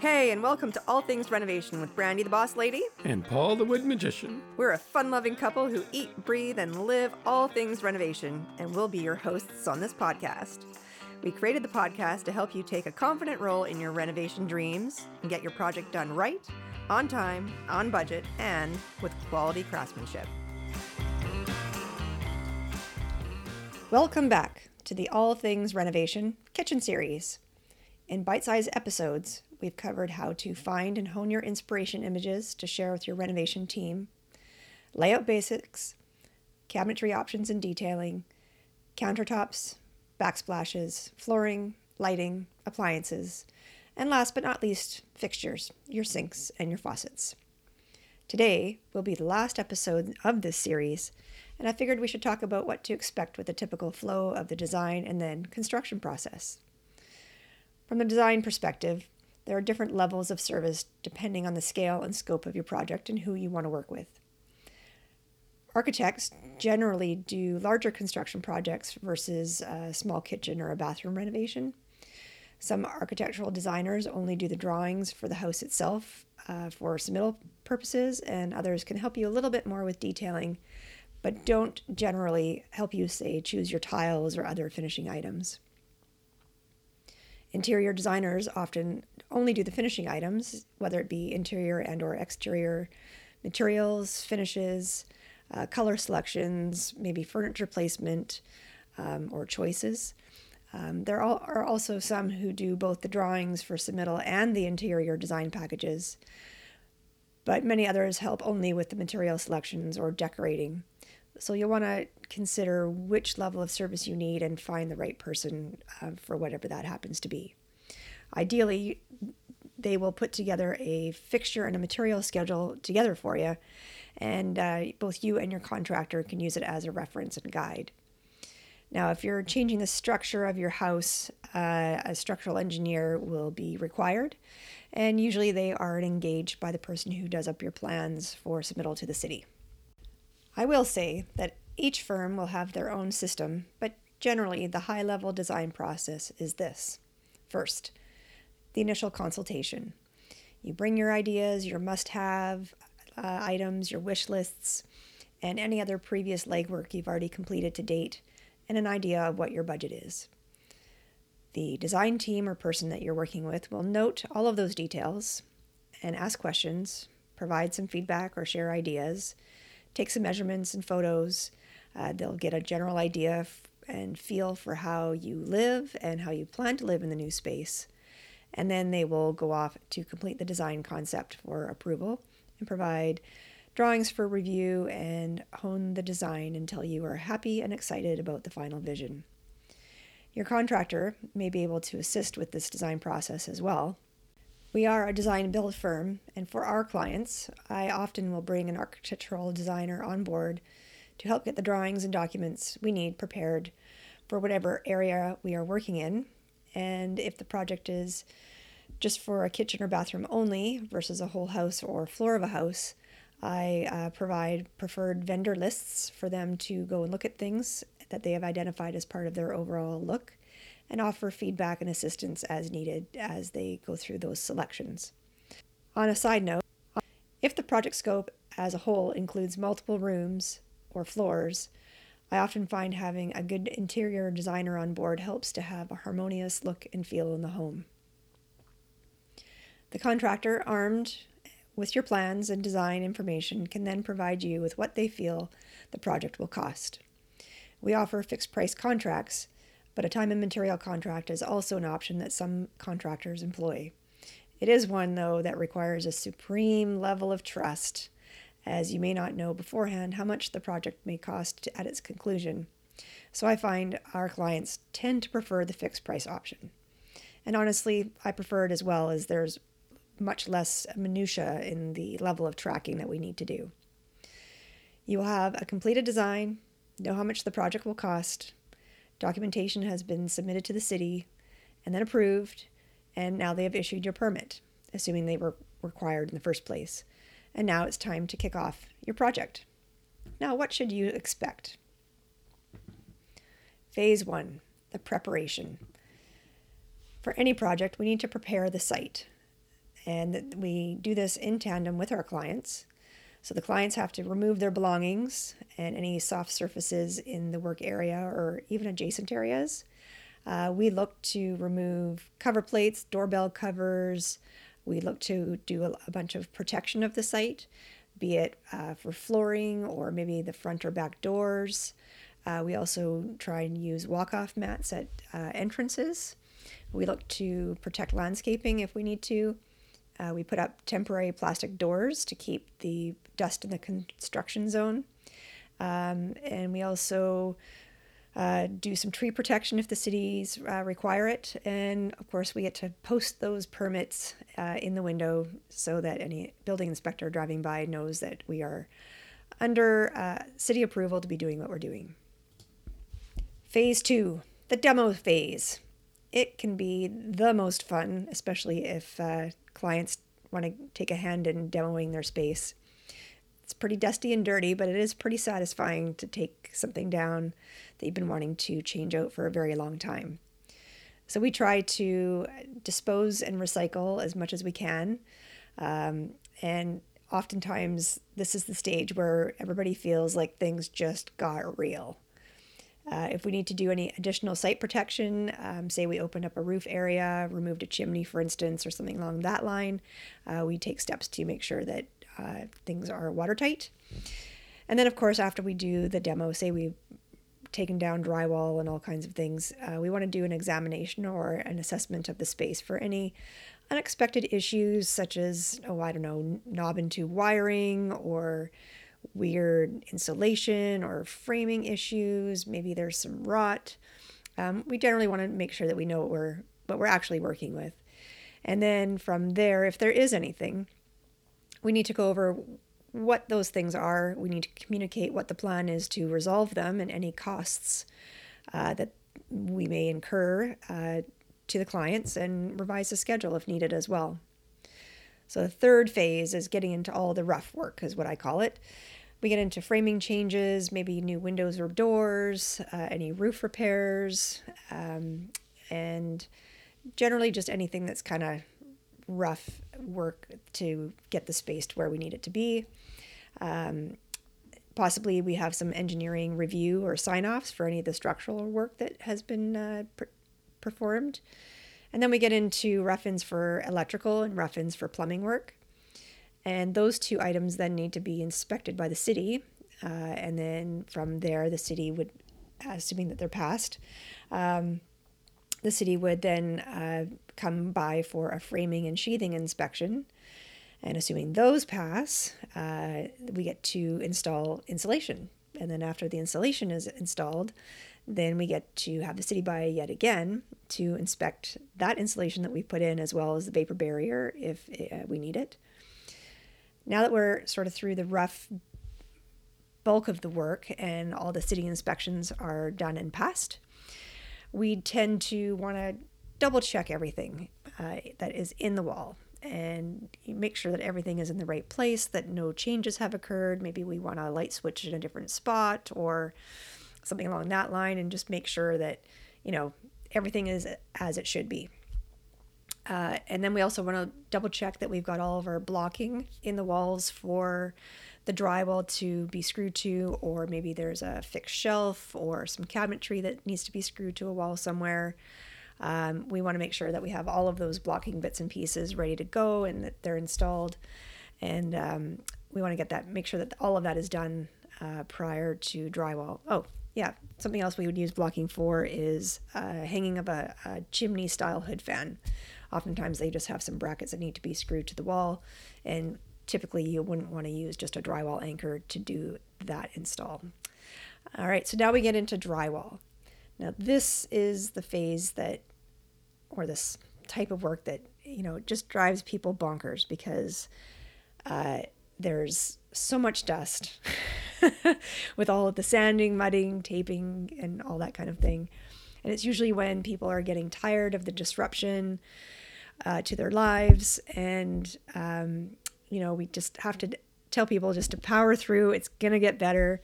Hey, and welcome to All Things Renovation with Brandy the Boss Lady. And Paul the Wood Magician. We're a fun loving couple who eat, breathe, and live all things renovation, and we'll be your hosts on this podcast. We created the podcast to help you take a confident role in your renovation dreams and get your project done right, on time, on budget, and with quality craftsmanship. Welcome back to the All Things Renovation Kitchen Series. In bite sized episodes, we've covered how to find and hone your inspiration images to share with your renovation team, layout basics, cabinetry options and detailing, countertops, backsplashes, flooring, lighting, appliances, and last but not least, fixtures, your sinks and your faucets. Today will be the last episode of this series, and I figured we should talk about what to expect with the typical flow of the design and then construction process. From the design perspective, there are different levels of service depending on the scale and scope of your project and who you want to work with. Architects generally do larger construction projects versus a small kitchen or a bathroom renovation. Some architectural designers only do the drawings for the house itself uh, for submittal purposes, and others can help you a little bit more with detailing, but don't generally help you, say, choose your tiles or other finishing items. Interior designers often only do the finishing items, whether it be interior and or exterior materials, finishes, uh, color selections, maybe furniture placement um, or choices. Um, there are also some who do both the drawings for submittal and the interior design packages, but many others help only with the material selections or decorating. So you'll want to consider which level of service you need and find the right person uh, for whatever that happens to be. Ideally, they will put together a fixture and a material schedule together for you, and uh, both you and your contractor can use it as a reference and guide. Now, if you're changing the structure of your house, uh, a structural engineer will be required, and usually they are engaged by the person who does up your plans for submittal to the city. I will say that each firm will have their own system, but generally the high level design process is this. First, the initial consultation. You bring your ideas, your must have uh, items, your wish lists, and any other previous legwork you've already completed to date, and an idea of what your budget is. The design team or person that you're working with will note all of those details and ask questions, provide some feedback or share ideas, take some measurements and photos. Uh, they'll get a general idea and feel for how you live and how you plan to live in the new space and then they will go off to complete the design concept for approval and provide drawings for review and hone the design until you are happy and excited about the final vision. Your contractor may be able to assist with this design process as well. We are a design build firm, and for our clients, I often will bring an architectural designer on board to help get the drawings and documents we need prepared for whatever area we are working in. And if the project is just for a kitchen or bathroom only versus a whole house or floor of a house, I uh, provide preferred vendor lists for them to go and look at things that they have identified as part of their overall look and offer feedback and assistance as needed as they go through those selections. On a side note, if the project scope as a whole includes multiple rooms or floors, I often find having a good interior designer on board helps to have a harmonious look and feel in the home. The contractor, armed with your plans and design information, can then provide you with what they feel the project will cost. We offer fixed price contracts, but a time and material contract is also an option that some contractors employ. It is one, though, that requires a supreme level of trust as you may not know beforehand how much the project may cost at its conclusion. So I find our clients tend to prefer the fixed price option. And honestly, I prefer it as well as there's much less minutia in the level of tracking that we need to do. You will have a completed design, know how much the project will cost, documentation has been submitted to the city and then approved, and now they have issued your permit, assuming they were required in the first place and now it's time to kick off your project. Now, what should you expect? Phase one the preparation. For any project, we need to prepare the site. and we do this in tandem with our clients. So the clients have to remove their belongings and any soft surfaces in the work area or even adjacent areas. Uh, we look to remove cover plates, doorbell covers. We look to do a, a bunch of protection of the site, be it uh, for flooring or maybe the front or back doors. Uh, we also try and use walk off mats at uh, entrances. We look to protect landscaping if we need to. Uh, we put up temporary plastic doors to keep the dust in the construction zone. Um, and we also uh, do some tree protection if the cities uh, require it. And of course, we get to post those permits uh, in the window so that any building inspector driving by knows that we are under uh, city approval to be doing what we're doing. Phase two, the demo phase. It can be the most fun, especially if uh, clients want to take a hand in demoing their space. It's pretty dusty and dirty, but it is pretty satisfying to take something down that you've been wanting to change out for a very long time. So we try to dispose and recycle as much as we can. Um, and oftentimes, this is the stage where everybody feels like things just got real. Uh, if we need to do any additional site protection, um, say we opened up a roof area, removed a chimney, for instance, or something along that line, uh, we take steps to make sure that uh, things are watertight. And then, of course, after we do the demo, say we've taken down drywall and all kinds of things, uh, we want to do an examination or an assessment of the space for any unexpected issues, such as, oh, I don't know, knob tube wiring or weird insulation or framing issues. Maybe there's some rot. Um, we generally want to make sure that we know what we're what we're actually working with, and then from there, if there is anything, we need to go over what those things are. We need to communicate what the plan is to resolve them and any costs uh, that we may incur uh, to the clients, and revise the schedule if needed as well. So the third phase is getting into all the rough work, is what I call it. We get into framing changes, maybe new windows or doors, uh, any roof repairs, um, and generally just anything that's kind of rough work to get the space to where we need it to be. Um, possibly we have some engineering review or sign offs for any of the structural work that has been uh, per- performed. And then we get into rough-ins for electrical and rough-ins for plumbing work. And those two items then need to be inspected by the city. Uh, and then from there, the city would, assuming that they're passed, um, the city would then uh, come by for a framing and sheathing inspection. And assuming those pass, uh, we get to install insulation. And then after the insulation is installed, then we get to have the city by yet again to inspect that insulation that we put in as well as the vapor barrier if uh, we need it. Now that we're sort of through the rough bulk of the work and all the city inspections are done and passed, we tend to want to double check everything uh, that is in the wall and make sure that everything is in the right place, that no changes have occurred. Maybe we want a light switch in a different spot or something along that line, and just make sure that, you know, everything is as it should be. Uh, and then we also want to double check that we've got all of our blocking in the walls for the drywall to be screwed to, or maybe there's a fixed shelf or some cabinetry that needs to be screwed to a wall somewhere. Um, we want to make sure that we have all of those blocking bits and pieces ready to go and that they're installed. And um, we want to get that, make sure that all of that is done uh, prior to drywall. Oh, yeah, something else we would use blocking for is uh, hanging of a, a chimney style hood fan. Oftentimes they just have some brackets that need to be screwed to the wall, and typically you wouldn't want to use just a drywall anchor to do that install. All right, so now we get into drywall. Now this is the phase that, or this type of work that you know just drives people bonkers because uh, there's so much dust with all of the sanding, mudding, taping, and all that kind of thing. And it's usually when people are getting tired of the disruption uh, to their lives. And, um, you know, we just have to tell people just to power through. It's going to get better.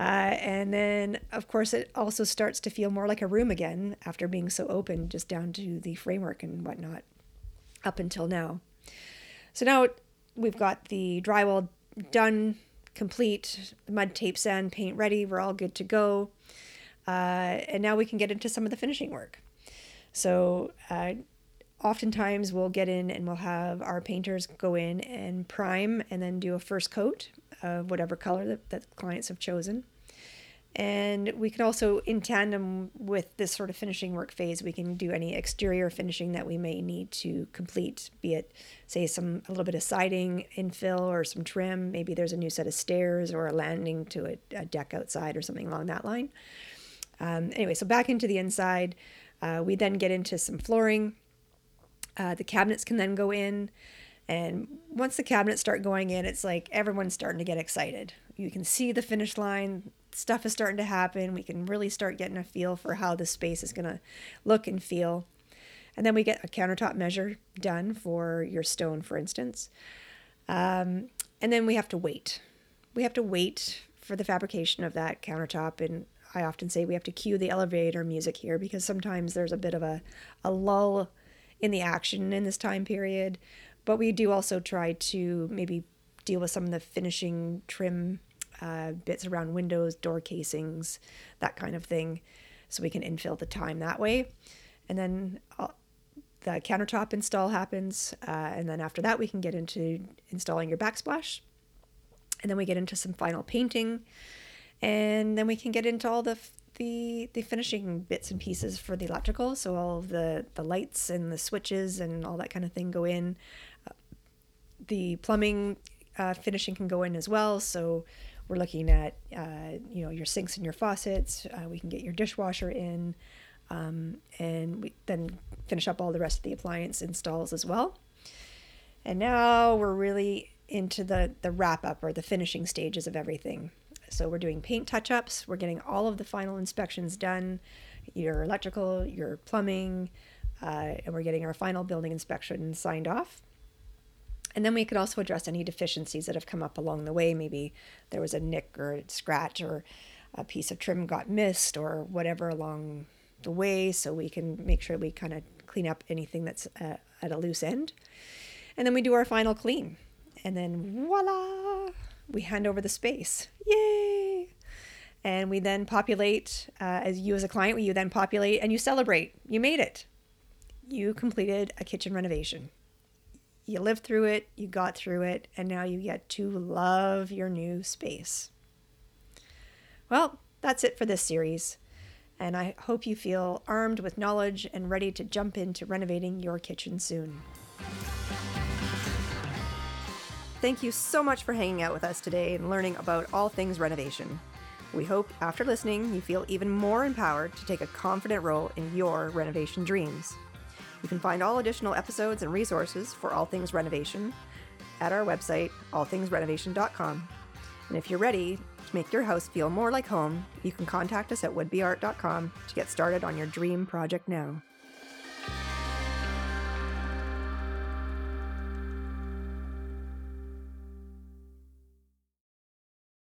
Uh, and then, of course, it also starts to feel more like a room again after being so open, just down to the framework and whatnot up until now. So now we've got the drywall done, complete, mud, tape, sand, paint ready. We're all good to go. Uh, and now we can get into some of the finishing work. So uh, oftentimes we'll get in and we'll have our painters go in and prime and then do a first coat of whatever color that, that clients have chosen. And we can also, in tandem with this sort of finishing work phase, we can do any exterior finishing that we may need to complete, be it, say, some a little bit of siding infill or some trim. Maybe there's a new set of stairs or a landing to a, a deck outside or something along that line. Um, anyway, so back into the inside, uh, we then get into some flooring. Uh, the cabinets can then go in. And once the cabinets start going in, it's like everyone's starting to get excited. You can see the finish line stuff is starting to happen. We can really start getting a feel for how the space is going to look and feel. And then we get a countertop measure done for your stone, for instance. Um, and then we have to wait. We have to wait for the fabrication of that countertop. And I often say we have to cue the elevator music here because sometimes there's a bit of a, a lull in the action in this time period. But we do also try to maybe deal with some of the finishing trim uh, bits around windows, door casings, that kind of thing, so we can infill the time that way. And then uh, the countertop install happens, uh, and then after that, we can get into installing your backsplash. And then we get into some final painting, and then we can get into all the the the finishing bits and pieces for the electrical. So all the the lights and the switches and all that kind of thing go in. Uh, the plumbing uh, finishing can go in as well. So we're looking at uh, you know your sinks and your faucets. Uh, we can get your dishwasher in, um, and we then finish up all the rest of the appliance installs as well. And now we're really into the the wrap up or the finishing stages of everything. So we're doing paint touch ups. We're getting all of the final inspections done, your electrical, your plumbing, uh, and we're getting our final building inspection signed off. And then we could also address any deficiencies that have come up along the way. Maybe there was a nick or a scratch or a piece of trim got missed or whatever along the way. So we can make sure we kind of clean up anything that's uh, at a loose end. And then we do our final clean. And then voila, we hand over the space. Yay! And we then populate, uh, as you as a client, you then populate and you celebrate. You made it. You completed a kitchen renovation you lived through it, you got through it, and now you get to love your new space. Well, that's it for this series, and I hope you feel armed with knowledge and ready to jump into renovating your kitchen soon. Thank you so much for hanging out with us today and learning about all things renovation. We hope after listening, you feel even more empowered to take a confident role in your renovation dreams. You can find all additional episodes and resources for All Things Renovation at our website, allthingsrenovation.com. And if you're ready to make your house feel more like home, you can contact us at woodbeart.com to get started on your dream project now.